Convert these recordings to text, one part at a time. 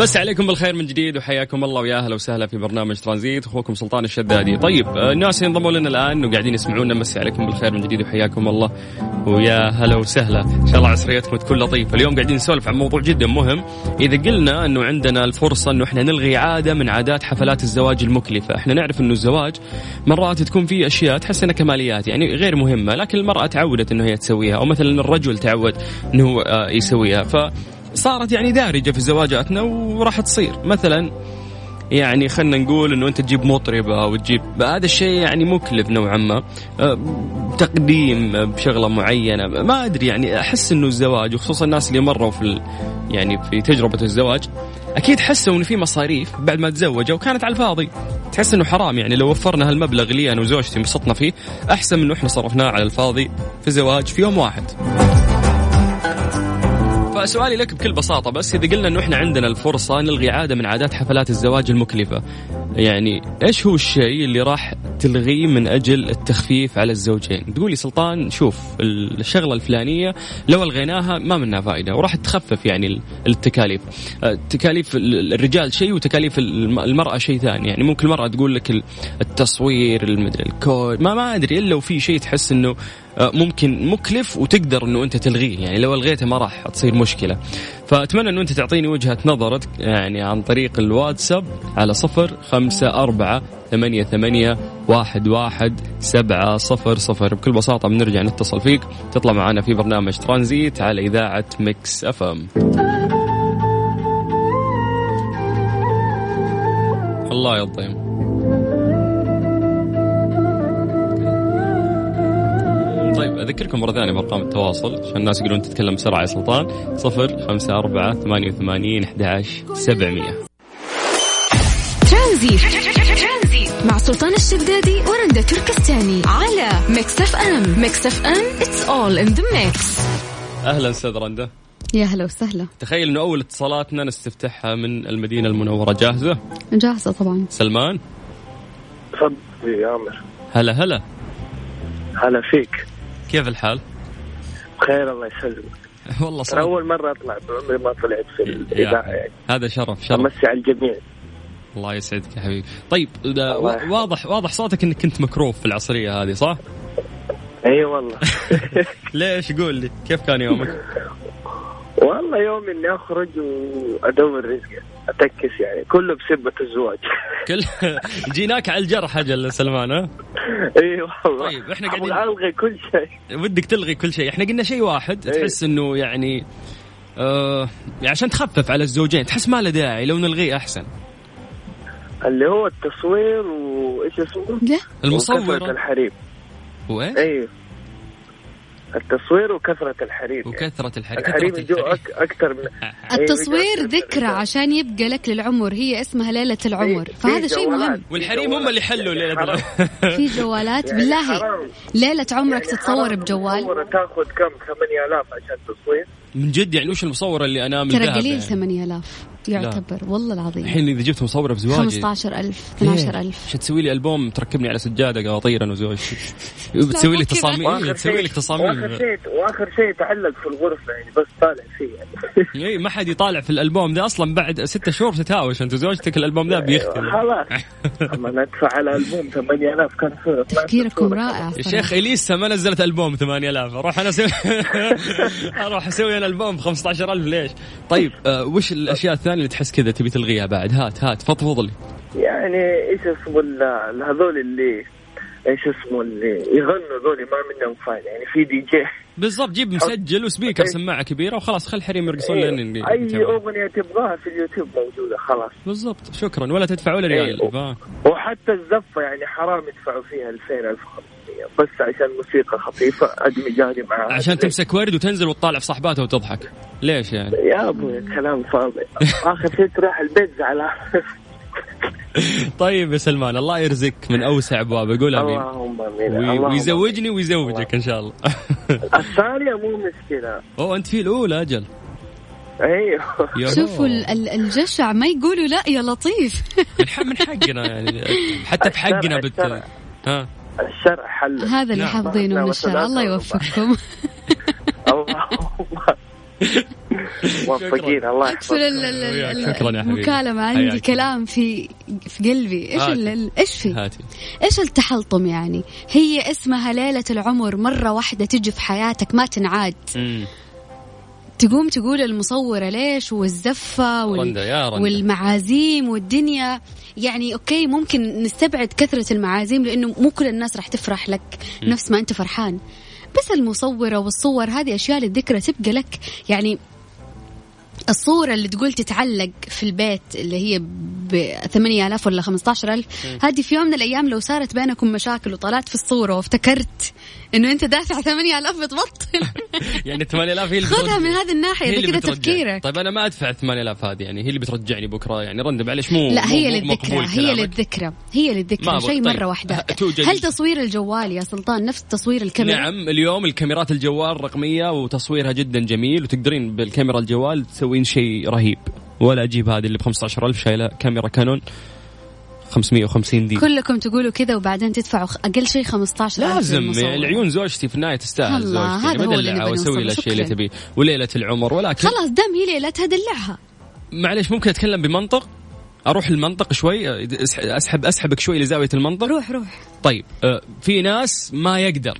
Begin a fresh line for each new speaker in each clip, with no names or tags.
مسا عليكم بالخير من جديد وحياكم الله ويا أهلا وسهلا في برنامج ترانزيت. أخوكم سلطان الشدادي. طيب آه، الناس ينضموا لنا الآن وقاعدين يسمعونا. مسا عليكم بالخير من جديد وحياكم الله ويا هلا وسهلا. إن شاء الله عصريتكم تكون لطيفة. اليوم قاعدين نسولف عن موضوع جدا مهم. إذا قلنا إنه عندنا الفرصة إنه إحنا نلغي عادة من عادات حفلات الزواج المكلفة. إحنا نعرف إنه الزواج مرات تكون فيه أشياء تحس إنها كماليات يعني غير مهمة لكن المرأة تعودت إنه هي تسويها أو مثلا الرجل تعود إنه آه، يسويها. ف صارت يعني دارجة في زواجاتنا وراح تصير. مثلا يعني خلينا نقول إنه أنت تجيب مطربة أو تجيب هذا الشيء يعني مكلف نوعا ما. أه، تقديم بشغلة معينة. ما أدري يعني أحس إنه الزواج وخصوصا الناس اللي مروا في ال... يعني في تجربة الزواج أكيد حسوا إنه في مصاريف بعد ما تزوجوا وكانت على الفاضي. تحس إنه حرام يعني لو وفرنا هالمبلغ اللي أنا وزوجتي انبسطنا فيه أحسن من إنه إحنا صرفناه على الفاضي في زواج في يوم واحد. فسؤالي لك بكل بساطة بس إذا قلنا إنه إحنا عندنا الفرصة نلغي عادة من عادات حفلات الزواج المكلفة. يعني إيش هو الشيء اللي راح تلغيه من أجل التخفيف على الزوجين؟ تقولي سلطان شوف الشغلة الفلانية لو ألغيناها ما منها فائدة وراح تخفف يعني التكاليف. أه، تكاليف الرجال شيء وتكاليف المرأة شيء ثاني. يعني ممكن المرأة تقول لك التصوير المدري الكود ما ما أدري إلا وفي شيء تحس إنه ممكن مكلف وتقدر إنه أنت تلغيه. يعني لو ألغيته ما راح تصير مشكلة. فأتمنى إنه أنت تعطيني وجهة نظرك يعني عن طريق الواتساب على صفر خمسة أربعة ثمانية ثمانية واحد واحد سبعة صفر صفر. بكل بساطة بنرجع نتصل فيك. تطلع معنا في برنامج ترانزيت على إذاعة ميكس أف أم. الله يضيم أذكركم مرة ثانية بأرقام التواصل عشان الناس يقولون تتكلم بسرعة يا سلطان. صفر خمسة أربعة ثمانية وثمانين أحد سبعمية.
ترانزيت مع سلطان الشدادي ورندا تركستاني على ميكس اف ام. ميكس اف ام it's all in the mix.
أهلا أستاذ رندا.
يا هلا وسهلا.
تخيل إنه أول اتصالاتنا نستفتحها من المدينة المنورة. جاهزة؟
جاهزة طبعا.
سلمان؟
تفضل يا عمر.
هلا هلا.
هلا فيك.
كيف الحال؟
بخير الله يسلمك.
والله صار
أول مرة أطلع بعمري ما طلعت في الاذاعه يعني.
هذا شرف شرف.
أمسي على الجميع.
الله يسعدك يا حبيبي. طيب واضح واضح صوتك إنك كنت مكروف في العصرية هذه صح؟
إي والله.
ليش؟ قول لي كيف كان يومك؟
والله يوم إني أخرج وأدور رزق أتكس يعني كله بسبة الزواج.
كل جيناك على الجرح أجل سلمان ها؟
إي والله.
طيب إحنا قاعدين
الغي كل شيء.
ودك تلغي كل شيء. إحنا قلنا شيء واحد إيه؟ تحس إنه يعني آه يعني عشان تخفف على الزوجين تحس ما له داعي لو نلغيه أحسن.
اللي هو التصوير وإيش اسمه؟
المصور.
الحريم
وإيش؟
أيوه التصوير وكثرة الحريم
وكثرة الحريم
الحريم أك أكثر من
التصوير ذكرى عشان يبقى لك للعمر هي اسمها ليلة العمر فهذا شيء مهم.
والحريم هم اللي حلوا ليلة
في جوالات يعني بالله ليلة عمرك يعني تتصور بجوال؟
تاخذ كم؟ 8000 عشان تصوير.
من جد يعني وش المصور اللي أنا
ترى قليل 8000 يعتبر لا. والله العظيم.
الحين إذا جبت مصوره في زواجي.
15000 12000
إيش تسوي لي ألبوم تركبني على سجادة قاطير أنا وزوجتي بتسوي لي تصاميم تسوي لك تصاميم.
وآخر شيء وآخر شيء تعلق في الغرفة يعني بس طالع فيه يعني.
اي ما حد يطالع في الألبوم ده أصلا بعد ستة شهور تتهاوش. أنت وزوجتك الألبوم ده بيختم.
خلاص. أما ندفع على ألبوم 8000 كان
تفكيركم رائع
يا شيخ إليسا ما نزلت ألبوم 8000 أروح أنا أسوي أروح أسوي أنا ألبوم ب 15000 ليش؟ طيب آه وش الأشياء الثانية؟ اللي تحس كذا تبي تلغيها بعد. هات هات فضفض لي.
يعني إيش اسمه هذول اللي إيش اسمه اللي يغنوا ذولي ما منهم فايده يعني في دي جي.
بالضبط جيب مسجل وسبيكر سماعة كبيرة وخلاص خل الحريم يرقصون
إيه. لين أي أغنية تبغاها في اليوتيوب موجودة خلاص.
بالضبط. شكرا. ولا تدفع ولا ريال
إيه. وحتى الزفة يعني حرام يدفعوا فيها 2000 1500 بس عشان موسيقى خفيفة ادمجاني معاها
عشان تمسك ورد وتنزل وتطالع في صاحباتها وتضحك. ليش يعني؟
يا أبوي كلام فاضي. آخر شيء تروح البيت زعلان.
طيب يا سلمان الله يرزقك من أوسع أبواب. أقول
آمين. اللهم
آمين. ويزوجني ويزوجك إن شاء الله.
الثانية مو مشكلة.
اوه أنت في الأولى أجل.
أيوه.
شوفوا الجشع ما يقولوا لا يا لطيف.
من حقنا يعني. حتى بحقنا بت ها؟
الشرع حل.
هذا اللي
نعم.
حافظينه من الشرع. الله يوفقكم.
الله. موفقين الله يحفظكم.
المكالمة. عندي. كلام في في قلبي. إيش إيش في؟
هاتي.
إيش التحلطم يعني؟ هي اسمها ليلة العمر. مرة واحدة تجي في حياتك ما تنعاد. تقوم تقول المصورة ليش والزفة وال... والمعازيم والدنيا. يعني أوكي ممكن نستبعد كثرة المعازيم لأنه مو كل الناس راح تفرح لك نفس ما أنت فرحان. بس المصورة والصور هذه أشياء للذكرى تبقى لك. يعني الصورة اللي تقول تتعلق في البيت اللي هي ب 8000 ولا 15000 هذه في يوم من الأيام لو صارت بينكم مشاكل وطلعت في الصورة وافتكرت إنه أنت دافع 8000 بتبطل
يعني 8000 هي اللي
خذها من هذه ده
اللي
كذا. تفكيرك
طيب أنا ما أدفع 8000 هذه يعني هي اللي بترجعني بكرة يعني رندا معلش مو
لا هي للذكرى هي. للذكرى هي للذكرى. شيء
طيب.
مرة واحدة
توجد-
هل تصوير الجوال يا سلطان نفس تصوير الكاميرا
نعم اليوم الكاميرات الجوال رقمية وتصويرها جدا جميل وتقدرين بالكاميرا الجوال تسوين شيء رهيب. ولا أجيب هذه اللي ب 15000 شايلة كاميرا كانون 550 دي.
كلكم تقولوا كذا وبعدين تدفعوا أقل شيء 15
لازم العيون زوجتي في النهاية تستاهل زوجتي
هذا هو اللي
واسوي
نوصله.
الاشياء اللي. تبيه وليلة العمر ولكن
خلاص دام هي ليلتها دلعها
معلش ممكن أتكلم بمنطق؟ أروح المنطق شوي أسحب أسحبك شوي لزاوية المنطق؟
روح روح.
طيب آه، في ناس ما يقدر.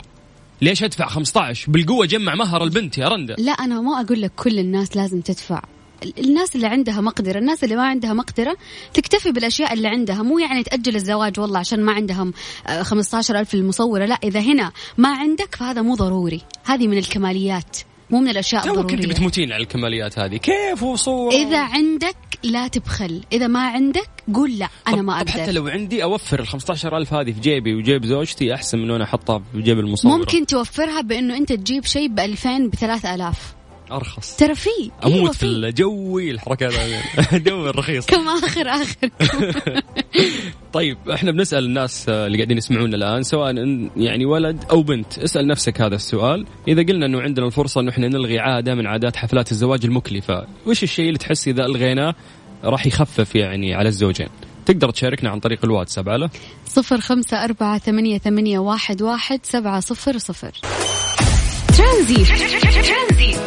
ليش ادفع 15 بالقوة جمع مهر البنت يا رندا.
لا أنا ما أقول لك كل الناس لازم تدفع. ال- الناس اللي عندها مقدرة الناس اللي ما عندها مقدرة تكتفي بالأشياء اللي عندها مو يعني تأجل الزواج والله عشان ما عندهم آه، 15 ألف المصورة. لا إذا هنا ما عندك فهذا مو ضروري. هذه من الكماليات. مو من الأشياء
تو كنت بتموتين على الكماليات هذه. كيف وصور
إذا عندك لا تبخل. إذا ما عندك قول لا
طب-
ما
طب حتى لو عندي أوفر ال 15000 هذه في جيبي وجيب زوجتي أحسن من أنا أحطها في جيب المصور
ممكن توفرها بأنه أنت تجيب شيء ب 2000 ب 3000
أرخص.
ترى في
أموت
أيوة
في. الجوي الحركات هذه جو الرخيص
كم آخر آخر.
طيب إحنا بنسأل الناس اللي قاعدين يسمعونا الآن سواء يعني ولد أو بنت اسأل نفسك هذا السؤال. إذا قلنا إنه عندنا الفرصة إنه إحنا نلغي عادة من عادات حفلات الزواج المكلفة وش الشيء اللي تحس إذا ألغيناه راح يخفف يعني على الزوجين؟ تقدر تشاركنا عن طريق الواتساب على
صفر خمسة أربعة ثمانية, ثمانية واحد, واحد سبعة صفر صفر.
ترانزيت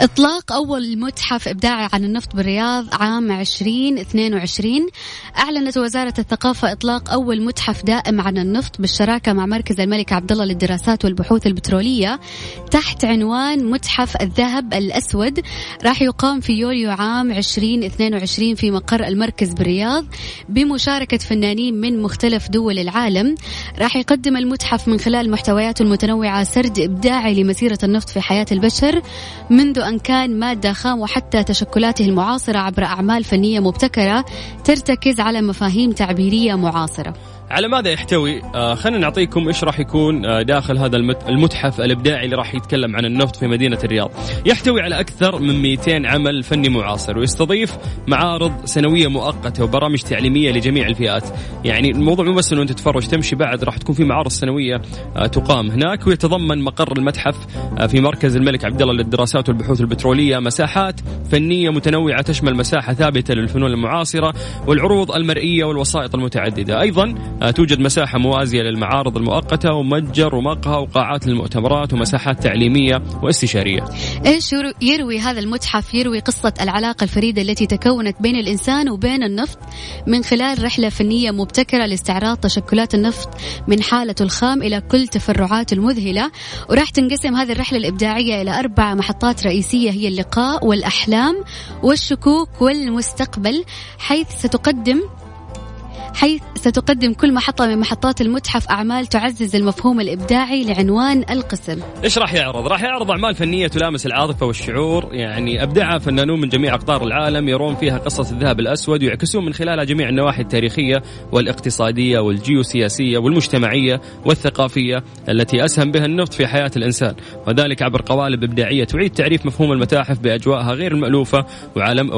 إطلاق أول متحف إبداعي عن النفط بالرياض عام 2022 أعلنت وزارة الثقافة إطلاق أول متحف دائم عن النفط بالشراكة مع مركز الملك عبد الله للدراسات والبحوث البترولية تحت عنوان متحف الذهب الأسود. راح يقام في يوليو عام 2022 في مقر المركز بالرياض بمشاركة فنانين من مختلف دول العالم. راح يقدم المتحف من خلال محتوياته المتنوعة سرد إبداعي لمسيرة النفط في حياة البشر منذ أن كان مادة خام وحتى تشكلاته المعاصرة عبر أعمال فنية مبتكرة ترتكز على مفاهيم تعبيرية معاصرة.
على ماذا يحتوي؟ آه خلينا نعطيكم إيش راح يكون آه داخل هذا المت- المتحف الإبداعي اللي راح يتكلم عن النفط في مدينة الرياض. يحتوي على أكثر من 200 عمل فني معاصر ويستضيف معارض سنوية مؤقتة وبرامج تعليمية لجميع الفئات. يعني الموضوع مو بس إنه أنت تتفرج تمشي بعد راح تكون في معارض سنوية آه تقام هناك ويتضمن مقر المتحف آه في مركز الملك عبد الله للدراسات والبحوث البترولية مساحات فنية متنوعة تشمل مساحة ثابتة للفنون المعاصرة والعروض المرئية والوسائط المتعددة. أيضا توجد مساحة موازية للمعارض المؤقتة ومتجر ومقهى وقاعات للمؤتمرات ومساحات تعليمية واستشارية.
إيش يرو- يروي هذا المتحف؟ يروي قصة العلاقة الفريدة التي تكونت بين الإنسان وبين النفط من خلال رحلة فنية مبتكرة لاستعراض تشكلات النفط من حالته الخام إلى كل تفرعاته المذهلة. وراح تنقسم هذه الرحلة الإبداعية إلى أربع محطات رئيسية هي اللقاء والأحلام والشكوك والمستقبل حيث ستقدم حيث ستقدم كل محطة من محطات المتحف أعمال تعزز المفهوم الإبداعي لعنوان القسم
إيش راح يعرض؟ راح يعرض أعمال فنية تلامس العاطفة والشعور، يعني ابدعها فنانون من جميع أقطار العالم يرون فيها قصص الذهب الأسود ويعكسون من خلالها جميع النواحي التاريخية والاقتصادية والجيوسياسية والمجتمعية والثقافية التي أسهم بها النفط في حياة الإنسان، وذلك عبر قوالب إبداعية تعيد تعريف مفهوم المتاحف بأجواءها غير المألوفة وعالم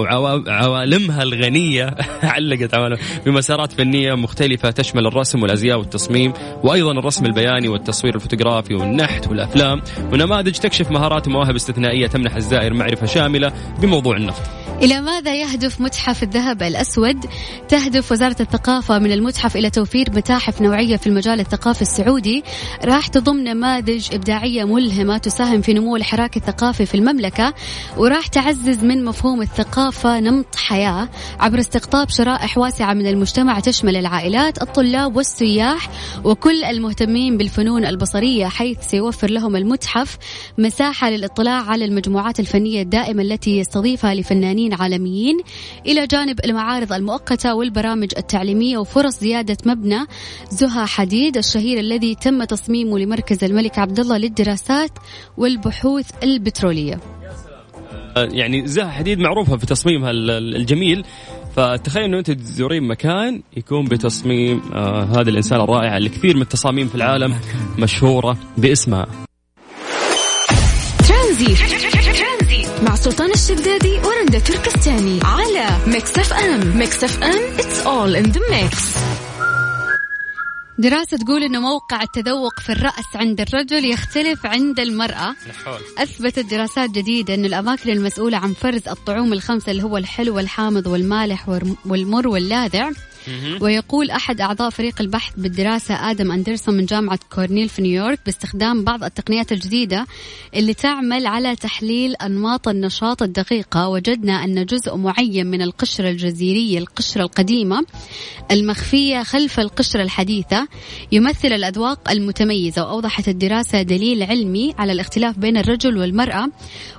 عوالمها الغنية علقت عوالم بمسارات فنيه مختلفة تشمل الرسم والأزياء والتصميم وأيضا الرسم البياني والتصوير الفوتوغرافي والنحت والأفلام ونماذج تكشف مهارات ومواهب استثنائية تمنح الزائر معرفة شاملة بموضوع النفط.
إلى ماذا يهدف متحف الذهب الأسود؟ تهدف وزارة الثقافة من المتحف إلى توفير متاحف نوعية في المجال الثقافي السعودي راح تضم نماذج إبداعية ملهمة تساهم في نمو الحراك الثقافي في المملكة وراح تعزز من مفهوم الثقافة نمط حياة عبر استقطاب شرائح واسعة من المجتمع تشمل العائلات الطلاب والسياح وكل المهتمين بالفنون البصرية حيث سيوفر لهم المتحف مساحة للاطلاع على المجموعات الفنية الدائمة التي يستضيفها لفنانين عالميين إلى جانب المعارض المؤقتة والبرامج التعليمية وفرص زيادة مبنى زها حديد الشهير الذي تم تصميمه لمركز الملك عبد الله للدراسات والبحوث البترولية.
يعني زها حديد معروفة في تصميمها الجميل فتخيل إنه أنت تزورين مكان يكون بتصميم آه هذا الإنسان الرائع اللي كثير من التصاميم في العالم مشهورة باسمها.
ترانزي مع سلطان الشدادي ورندا تركستاني على ميكس اف ام ميكس اف ام it's all in the mix
دراسة تقول أنه موقع التذوق في الرأس عند الرجل يختلف عند المرأة. أثبتت دراسات جديدة أن الأماكن المسؤولة عن فرز الطعوم الخمسة اللي هو الحلو والحامض والمالح والمر واللاذع ويقول أحد أعضاء فريق البحث بالدراسة آدم أندرسون من جامعة كورنيل في نيويورك باستخدام بعض التقنيات الجديدة اللي تعمل على تحليل أنماط النشاط الدقيقة. وجدنا أن جزء معين من القشرة الجزيرية القشرة القديمة المخفية خلف القشرة الحديثة يمثل الأذواق المتميزة. وأوضحت الدراسة دليل علمي على الاختلاف بين الرجل والمرأة.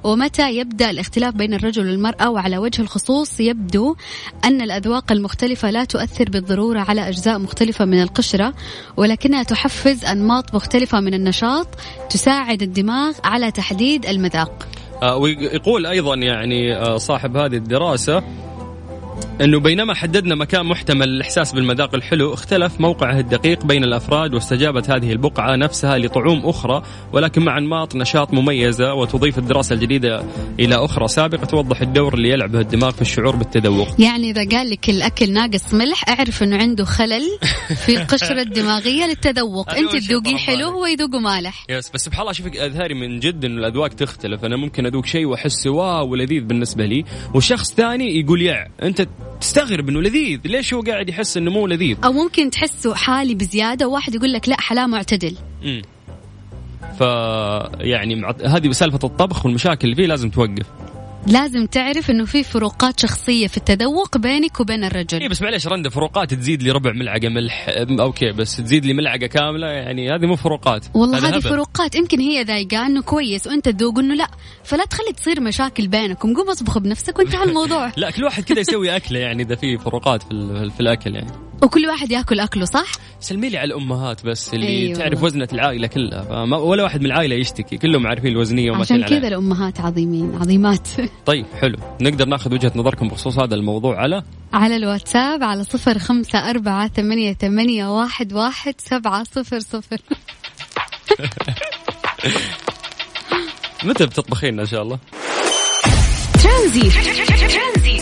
ومتى يبدأ الاختلاف بين الرجل والمرأة؟ وعلى وجه الخصوص يبدو أن الأذواق المختلفة لا تؤثر تؤثر بالضرورة على أجزاء مختلفة من القشرة ولكنها تحفز أنماط مختلفة من النشاط تساعد الدماغ على تحديد المذاق.
آه، ويقول أيضا يعني آه، صاحب هذه الدراسة أنه بينما حددنا مكان محتمل للاحساس بالمذاق الحلو اختلف موقعه الدقيق بين الأفراد واستجابت هذه البقعة نفسها لطعوم أخرى ولكن مع انماط نشاط مميزة وتضيف الدراسة الجديدة إلى أخرى سابقة توضح الدور اللي يلعبه الدماغ في الشعور بالتذوق.
يعني إذا قال لك الأكل ناقص ملح أعرف إنه عنده خلل في القشرة الدماغية للتذوق، أنت تذوقيه حلو هو يذوقه مالح.
يس بس سبحان الله شوفك اظهري من جد إنه الأذواق تختلف، أنا ممكن أذوق شيء واحسه واو ولذيذ بالنسبة لي، وشخص ثاني يقول يع أنت تستغرب إنه لذيذ. ليش هو قاعد يحس إنه مو لذيذ؟
أو ممكن تحسه حالي بزيادة وواحد يقول لك لا حلا معتدل. امم
ف يعني هذه سالفة الطبخ والمشاكل اللي فيه لازم توقف.
لازم تعرف إنه في فروقات شخصية في التذوق بينك وبين الرجل.
اي بس معليش رنده فروقات تزيد لي ربع ملعقة ملح أوكي بس تزيد لي ملعقة كاملة يعني هذه مو فروقات.
والله هذه فروقات يمكن هي ذايقة إنه كويس وأنت تذوق إنه لا. فلا تخلي تصير مشاكل بينكم قوم اطبخ بنفسك وانتهى الموضوع.
لا كل واحد كذا يسوي أكلة يعني إذا في فروقات في, في الأكل يعني.
وكل واحد ياكل أكله صح؟
سلمي لي على الأمهات بس اللي أيوة تعرف وزنة العائلة كلها ولا واحد من العائلة يشتكي كلهم عارفين الوزنية
وما عشان كذا الأمهات عظيمين عظيمات.
طيب حلو. نقدر ناخذ وجهة نظركم بخصوص هذا الموضوع على؟
على الواتساب على صفر خمسة أربعة ثمانية, ثمانية واحد, واحد سبعة صفر صفر.
متى بتطبخين إن شاء الله؟
ترانزي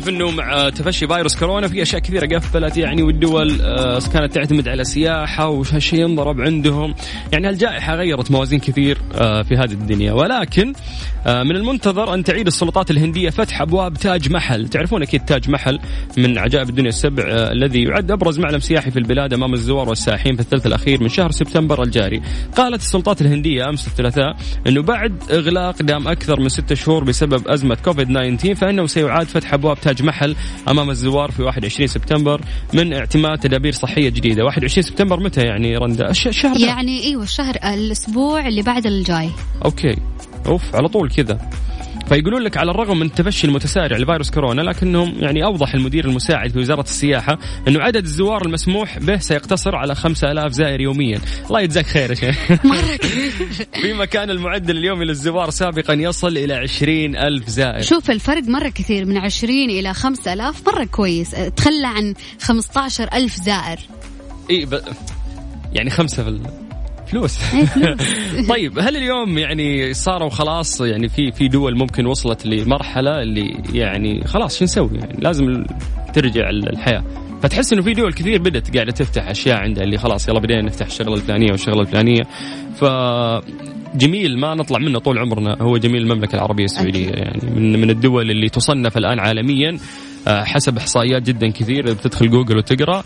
نعرف انه مع تفشي فيروس كورونا في أشياء كثيرة قفلت يعني والدول آه، كانت تعتمد على السياحه وهالشيء انضرب عندهم. يعني الجائحه غيرت موازين كثير آه، في هذه الدنيا. ولكن آه، من المنتظر أن تعيد السلطات الهندية فتح أبواب تاج محل. تعرفون أكيد تاج محل من عجائب الدنيا السبع الذي يعد أبرز معلم سياحي في البلاد أمام الزوار والسائحين في الثلث الأخير من شهر سبتمبر الجاري. قالت السلطات الهندية أمس الثلاثاء إنه بعد إغلاق دام أكثر من ستة شهور بسبب أزمة كوفيد 19 فإنه سيعاد فتح أبواب تاج محل أمام الزوار في 21 سبتمبر من اعتماد تدابير صحية جديدة. 21 سبتمبر متى يعني رندا؟ الشهر.
يعني إيوه الشهر الأسبوع اللي بعد الجاي.
أوكي. أوف على طول كذا. فيقولون لك على الرغم من التفشي المتسارع لفيروس كورونا لكنهم يعني أوضح المدير المساعد في وزارة السياحة إنه عدد الزوار المسموح به سيقتصر على 5000 زائر يوميا، الله يجزاك خير يا شيخ.
مرة.
فيما كان المعدل اليومي للزوار سابقا يصل إلى 20000 زائر.
شوف الفرق مرة كثير من 20 إلى 5000 مرة كويس، تخلى عن 15000 زائر.
إي ب... يعني خمسة في فلوس. طيب هل اليوم يعني صاروا خلاص يعني في في دول ممكن وصلت لمرحلة اللي يعني خلاص شو نسوي؟ يعني لازم ترجع الحياة. فتحس إنه في دول كثير بدأت قاعدة تفتح أشياء عندها اللي خلاص يلا بدينا نفتح الشغلة الفلانية والشغلة الفلانية. ف جميل ما نطلع منه طول عمرنا. هو جميل المملكة العربية السعودية. يعني من من الدول اللي تصنف الآن عالميا حسب إحصائيات جدا كثير بتدخل جوجل وتقرأ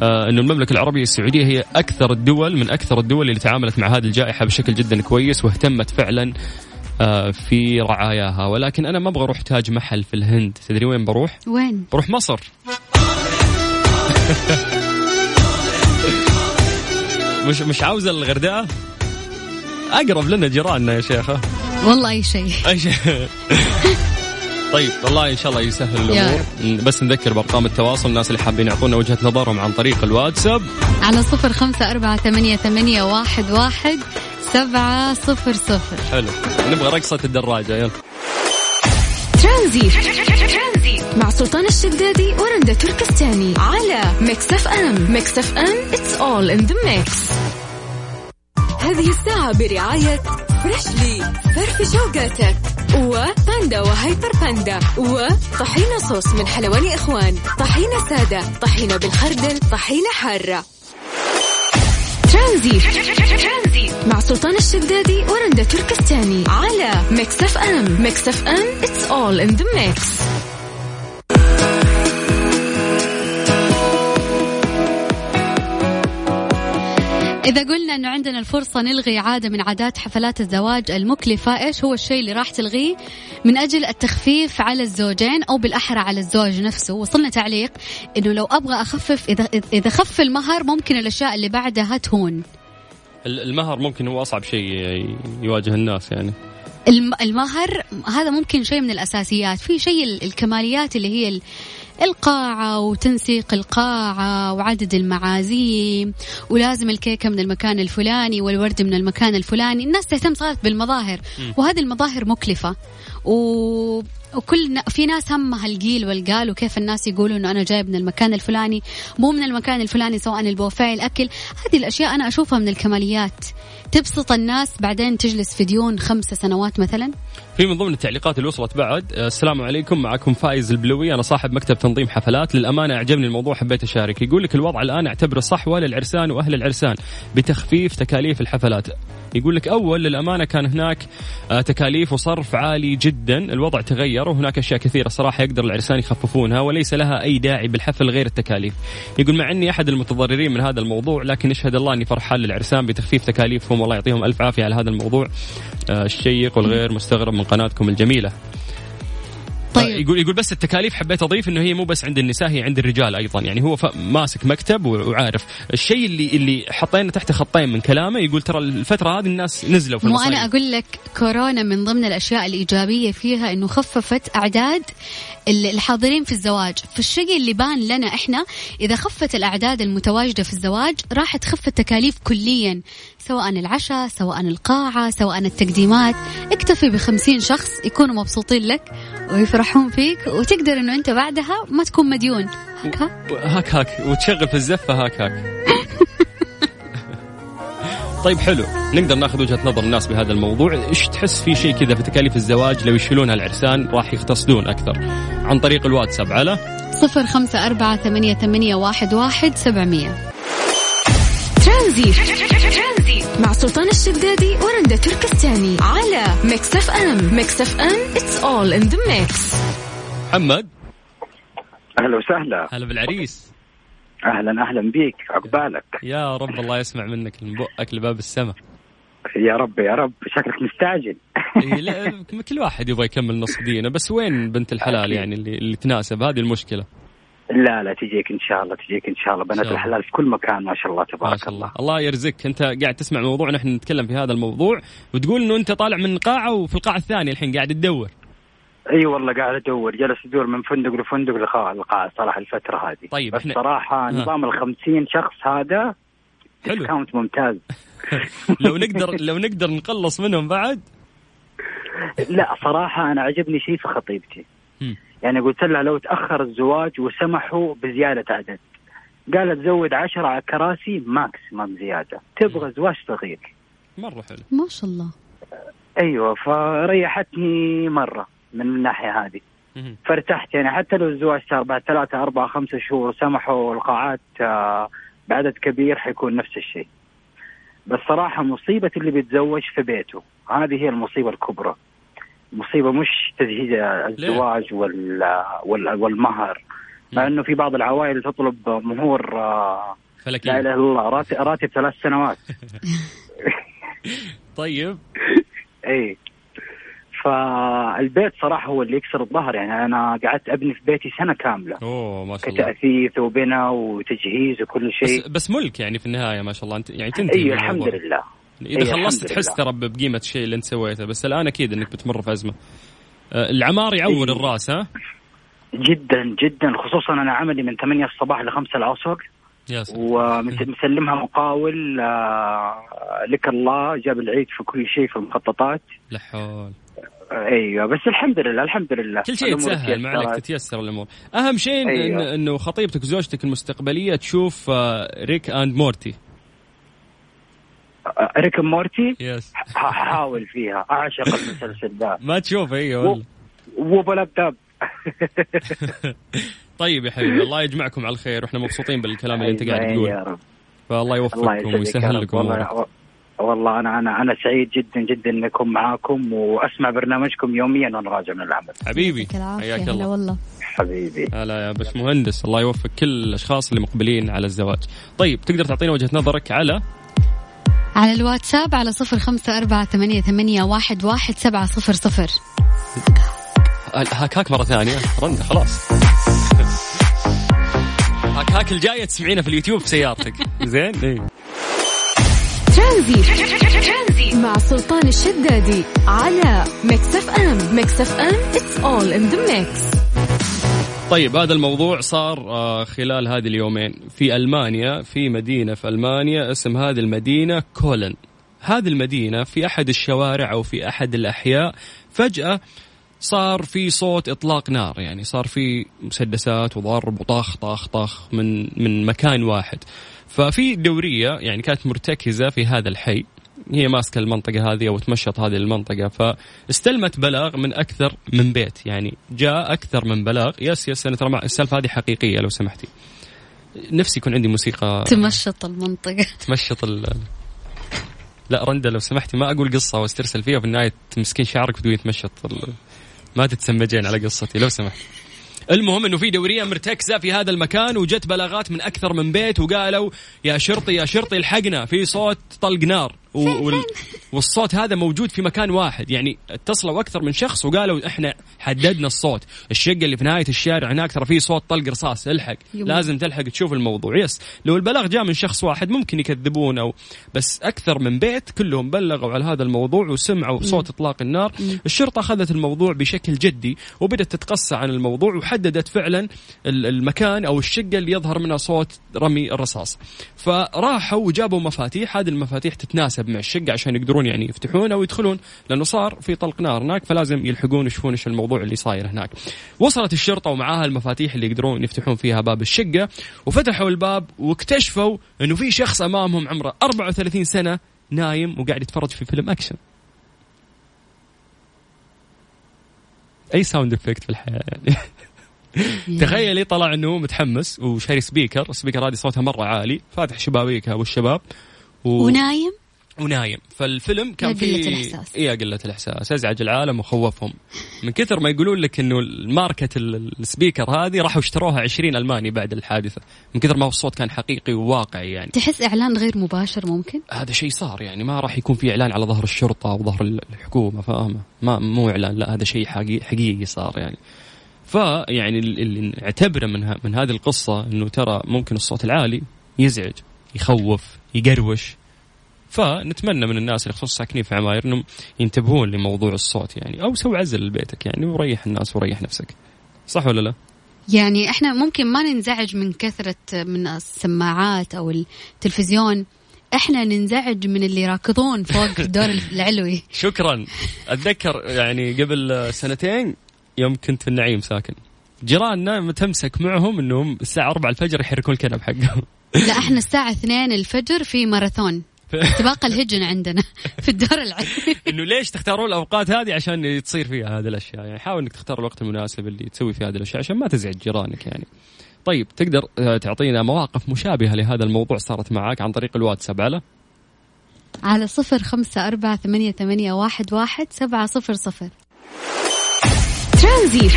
آه، إنه المملكة العربية السعودية هي أكثر الدول من أكثر الدول اللي تعاملت مع هذه الجائحة بشكل جدا كويس واهتمت فعلا آه، في رعاياها. ولكن أنا ما أبغى أروح تاج محل في الهند. تدري وين بروح؟
وين؟
بروح مصر. مش مش عاوزه الغردقة؟ أقرب لنا جيراننا يا شيخة.
والله أي شيء.
أي شيء. طيب والله إن شاء الله يسهل الأمور. بس نذكر بأرقام التواصل الناس اللي حابين يعطونا وجهة نظرهم عن طريق الواتساب.
على صفر خمسة أربعة ثمانية, ثمانية واحد, واحد سبعة صفر صفر.
حلو. نبغى رقصة الدراجة يلا.
ترانزي مع سلطان الشدادي ورندا تركستاني على ميكس اف ام. ميكس اف ام it's all in the mix. هذه الساعة برعاية فريشلي فرش وقتك وباندا وهيبر باندا وطحينة صوص من حلواني إخوان. طحينة سادة طحينة بالخردل طحينة حارة. ترانزي مع سلطان الشدادي ورندا تركستاني على ميكس أف أم. ميكس أف أم it's all in the mix.
إذا قلنا أنه عندنا الفرصة نلغي عادة من عادات حفلات الزواج المكلفة إيش هو الشيء اللي راح تلغيه؟ من أجل التخفيف على الزوجين أو بالأحرى على الزوج نفسه. وصلنا تعليق أنه لو أبغى أخفف إذا, إذا خف المهر ممكن الأشياء اللي بعدها تهون.
المهر ممكن هو أصعب شيء يواجه الناس يعني.
المهر هذا ممكن شيء من الأساسيات. في شيء الكماليات اللي هي القاعة وتنسيق القاعة وعدد المعازيم ولازم الكيكة من المكان الفلاني والورد من المكان الفلاني. الناس تهتم صارت بالمظاهر وهذه المظاهر مكلفة. و... وكل في ناس همها القيل والقال وكيف الناس يقولوا انه أنا جايب من المكان الفلاني مو من المكان الفلاني سواء البوفيه الأكل. هذه الأشياء أنا أشوفها من الكماليات. تبسط الناس بعدين تجلس في ديون خمسة سنوات مثلا.
في من ضمن التعليقات اللي وصلت بعد آه، السلام عليكم معكم فايز البلوي. أنا صاحب مكتب تنظيم حفلات. للأمانة أعجبني الموضوع حبيت أشارك. يقول لك الوضع الآن أعتبره صحوة للعرسان وأهل العرسان بتخفيف تكاليف الحفلات. يقول لك أول للأمانة كان هناك آه، تكاليف وصرف عالي جدا. الوضع تغير وهناك أشياء كثيرة صراحة يقدر العرسان يخففونها وليس لها أي داعي بالحفل غير التكاليف. يقول مع إني أحد المتضررين من هذا الموضوع لكن يشهد الله إني فرحان للعرسان بتخفيف تكاليفهم. والله يعطيهم ألف عافية على هذا الموضوع. آه، الشيق والغير مستغرب. من قناتكم الجميلة. طيب. يقول يقول بس التكاليف حبيت أضيف إنه هي مو بس عند النساء هي عند الرجال أيضا. يعني هو ماسك مكتب وعارف. الشيء اللي اللي حطينا تحت خطين من كلامه يقول ترى الفترة هذه الناس نزلوا في
المصايب. أنا أقول لك كورونا من ضمن الأشياء الإيجابية فيها إنه خففت أعداد الحاضرين في الزواج. فالشيء اللي بان لنا إحنا إذا خفت الأعداد المتواجدة في الزواج راح تخف التكاليف كليا. سواء العشاء سواء القاعة سواء التقديمات. اكتفي بخمسين شخص يكونوا مبسوطين لك. ويفرحون فيك وتقدر إنه أنت بعدها ما تكون مديون.
هاك هاك هاك هاك وتشغل في الزفة هاك هاك طيب حلو. نقدر ناخذ وجهة نظر الناس بهذا الموضوع. إيش تحس في شيء كذا في تكاليف الزواج؟ لو يشيلونها العرسان راح يقتصدون أكثر. عن طريق الواتساب على
صفر خمسة أربعة ثمانية, ثمانية واحد, واحد سبعمية.
ترانزي مع سلطان الشدادي ورندا تركستاني على ميكس اف ام ميكس اف ام it's all in the mix.
محمد.
أهلا وسهلا.
هلا بالعريس.
أهلا أهلا بيك. عقبالك
يا رب الله يسمع منك من بؤك لباب السماء
يا رب يا رب. شكلك مستعجل.
إيه لا كل واحد يبغى يكمل نص دينه. بس وين بنت الحلال يعني اللي, اللي تناسب؟ هذه المشكلة.
لا لا تجيك إن شاء الله تجيك إن شاء الله. بنات الحلال في كل مكان ما شاء الله تبارك ما شاء الله.
الله. الله يرزقك. أنت قاعد تسمع موضوع نحن نتكلم في هذا الموضوع وتقول إنه أنت طالع من قاعة وفي القاعة الثانية الحين قاعد تدور.
أي أيوة والله قاعد أدور. جلس ادور من فندق لفندق لقاء القاعه صراحة الفترة هذه.
طيب
بس إحنا... صراحة نظام ال 50 شخص هذا حلو. discount ممتاز.
لو نقدر لو نقدر نقلص منهم بعد؟
لا صراحة أنا عجبني شيء في خطيبتي. يعني قلت لها لو تأخر الزواج وسمحوا بزيادة عدد. قالت زود عشرة على كراسي maximum زيادة. تبغى زواج صغير.
مرة حلو.
ما شاء الله.
أيوه فريحتني مرة من الناحية هذه. فارتحت يعني حتى لو الزواج صار بعد ثلاثة أربعة خمسة شهور سمحوا القاعات آه، بعدد كبير حيكون نفس الشيء. بس صراحة مصيبة اللي بيتزوج في بيته. هذه هي المصيبة الكبرى. مصيبة مش تجهيز الزواج وال وال والمهر. مع إنه في بعض العوائل تطلب مهور آه، لا
فلكي
إله إلا الله راتب, راتب ثلاث سنوات.
طيب.
اي فالبيت صراحة هو اللي يكسر الظهر. يعني أنا قعدت أبني في بيتي سنة كاملة.
أوه ما شاء الله.
كتأثيث وبناء وتجهيز وكل شيء.
بس, بس ملك يعني في النهاية ما شاء الله. أنت يعني تنتهي أيوه
الحمد. لله.
إذا
أي
خلصت تحس. ترى بقيمة الشيء اللي أنت سويته بس الآن أكيد إنك بتمر في أزمة. آه، العمار يعور
أي.
الرأس ها؟
جدا جدا خصوصا أنا عملي من 8 الصباح ل 5 العصر.
يا
ومسلمها مقاول آه، لك الله جاب العيد في كل شيء في المخططات.
لا حول.
آه، أيوه بس الحمد لله الحمد لله.
كل شيء يتسهل مع انك
تيسرت.
تتيسر الأمور. أهم شيء
أيوة.
إنه خطيبتك وزوجتك المستقبلية تشوف ريك أند مورتي.
ريك مورتي
يس
حاول فيها اعشق المسلسل ده.
ما تشوف أيوه ولا
وبلابتاب
طيب يا حبيبي الله يجمعكم على الخير وإحنا مبسوطين بالكلام اللي أنت قاعد
أيوة
تقول.
يا رب.
فالله
الله
يوفقكم ويسهل. لكم
والله أنا أنا أنا سعيد جدا جدا اني اكون معاكم وأسمع برنامجكم يوميا وأنا راجع من العمل.
حبيبي حياك
هلا
الله.
والله.
حبيبي.
هلا يا باش مهندس الله يوفق كل الأشخاص اللي مقبلين على الزواج. طيب تقدر تعطينا وجهة نظرك على
على الواتساب على صفر خمسة أربعة ثمانية, ثمانية واحد, واحد سبعة صفر صفر.
هاك هاك مرة ثانية. رنده خلاص. هاك هاك الجاية تسمعينها في اليوتيوب في سيارتك. زين إيه
ترانزي مع سلطان الشدادي على ميكس أف أم. ميكس أف أم it's all in the mix.
طيب هذا الموضوع صار آه، خلال هذه اليومين في ألمانيا في مدينة في ألمانيا اسم هذه المدينة كولن. هذه المدينة في أحد الشوارع أو في أحد الأحياء فجأة صار في صوت إطلاق نار يعني صار في مسدسات وضرب وطخ طخ طخ من من مكان واحد. ففي دورية يعني كانت مرتكزة في هذا الحي. هي ماسكة المنطقة هذه أو تمشط هذه المنطقة فاستلمت بلاغ من أكثر من بيت يعني جاء أكثر من بلاغ. يس يس أنا ترى السالفة هذه حقيقية لو سمحتي. نفسي يكون عندي موسيقى.
تمشط المنطقة.
تمشط ال لا رندا لو سمحتي ما أقول قصة واسترسل فيها وفي النهاية تمسكين شعرك بدون تمشط ال... ما تتسمجين على قصتي لو سمحت المهم إنه في دورية مرتكزة في هذا المكان وجت بلاغات من أكثر من بيت وقالوا يا شرطي يا شرطي الحقنا في صوت طلق نار. و- وال... والصوت هذا موجود في مكان واحد. يعني اتصلوا أكثر من شخص وقالوا إحنا حددنا الصوت. الشقة اللي في نهاية الشارع هناك ترى في صوت طلق رصاص الحق
يمه.
لازم تلحق تشوف الموضوع. يس. لو البلاغ جاء من شخص واحد ممكن يكذبون أو بس أكثر من بيت كلهم بلغوا على هذا الموضوع وسمعوا صوت إطلاق النار. الشرطة أخذت الموضوع بشكل جدي وبدأت تتقصى عن الموضوع وحددت فعلا ال- المكان أو الشقة اللي يظهر منها صوت رمي الرصاص. فراحوا وجابوا مفاتيح. هذه المفاتيح تتناسب مع الشقه عشان يقدرون يعني يفتحونها ويدخلون لأنه صار في طلق نار هناك فلازم يلحقون يشوفون إيش الموضوع اللي صاير هناك. وصلت الشرطة ومعاها المفاتيح اللي يقدرون يفتحون فيها باب الشقة وفتحوا الباب واكتشفوا إنه في شخص أمامهم عمره 34 سنة نايم وقاعد يتفرج في فيلم أكشن. أي sound effect في الحياة؟ يعني تخيلي طلع انه متحمس وشاري speaker ال speaker هذه صوتها مرة عالي فاتح شبابيكها والشباب و...
ونايم؟
ونايم. فالفيلم كان
يا
فيه. يا قلة الإحساس. أزعج العالم وخوفهم. من كثر ما يقولون لك إنه الماركة ال- ال speaker هذه راحوا اشتروها 20 ألماني بعد الحادثة. من كثر ما هو الصوت كان حقيقي وواقعي يعني.
تحس إعلان غير مباشر ممكن؟
هذا شيء صار يعني. ما راح يكون في إعلان على ظهر الشرطة أو ظهر الحكومة فاهمة؟ ما مو إعلان لا هذا شيء حقيقي, صار يعني. فيعني ال- اللي نعتبره من من هذه القصة إنه ترى ممكن الصوت العالي يزعج يخوف يقروش. فنتمنى من الناس اللي خصوصا ساكنين في عماير إنهم ينتبهون لموضوع الصوت يعني أو سوي عزل لبيتك يعني وريح الناس وريح نفسك. صح ولا لا؟
يعني إحنا ممكن ما ننزعج من كثرة من السماعات أو التلفزيون. إحنا ننزعج من اللي راكضون فوق الدور العلوي.
شكرا. أتذكر يعني قبل سنتين يوم كنت في النعيم ساكن. جيراننا متمسك معهم إنهم الساعة 4 الفجر يحركون الكنب حقهم.
لا إحنا الساعة 2 الفجر في ماراثون. سباق الهجن عندنا في الدور العلمي.
إنه ليش تختارون الأوقات هذه؟ عشان تصير فيها هذه الأشياء. يعني حاول إنك تختار الوقت المناسب اللي تسوي فيه هذه الأشياء عشان ما تزعج جيرانك يعني. طيب تقدر آه، تعطينا مواقف مشابهة لهذا الموضوع صارت معك عن طريق الواتساب. على؟
على صفر خمسة أربعة ثمانية, ثمانية واحد, واحد سبعة صفر صفر.
ترانزيت.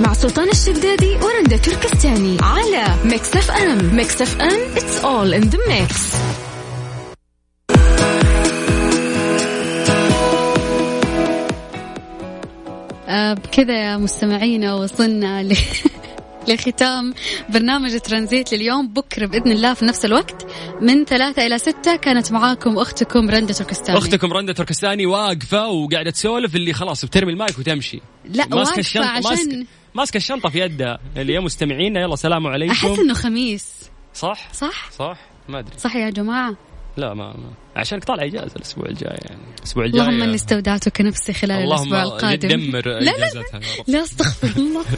مع سلطان الشدادي ورندا تركستاني. على ميكس أف أم. ميكس أف أم it's all in the mix.
بكذا يا مستمعينا وصلنا ل... لختام برنامج ترانزيت لليوم. بكرة بإذن الله في نفس الوقت من ثلاثة إلى ستة. كانت معاكم أختكم رندة تركستاني.
أختكم رندا تركستاني واقفة وقاعدة تسولف اللي خلاص بترمي المايك وتمشي.
لا
ماسكة
واقفة
الشنطة
عشان
ماسكه ماسكة الشنطة في يدها. اللي يا مستمعينا يلا سلام عليكم.
أحس إنه خميس.
صح؟
صح؟
صح؟ ما أدري.
صح يا جماعة.
لا ما, ما. عشانك طالع إجازة الأسبوع الجاي يعني. الأسبوع الجاي
اللهم إني استودعتك نفسي خلال
الأسبوع
القادم.
دمر
لا لا لا استغفر الله.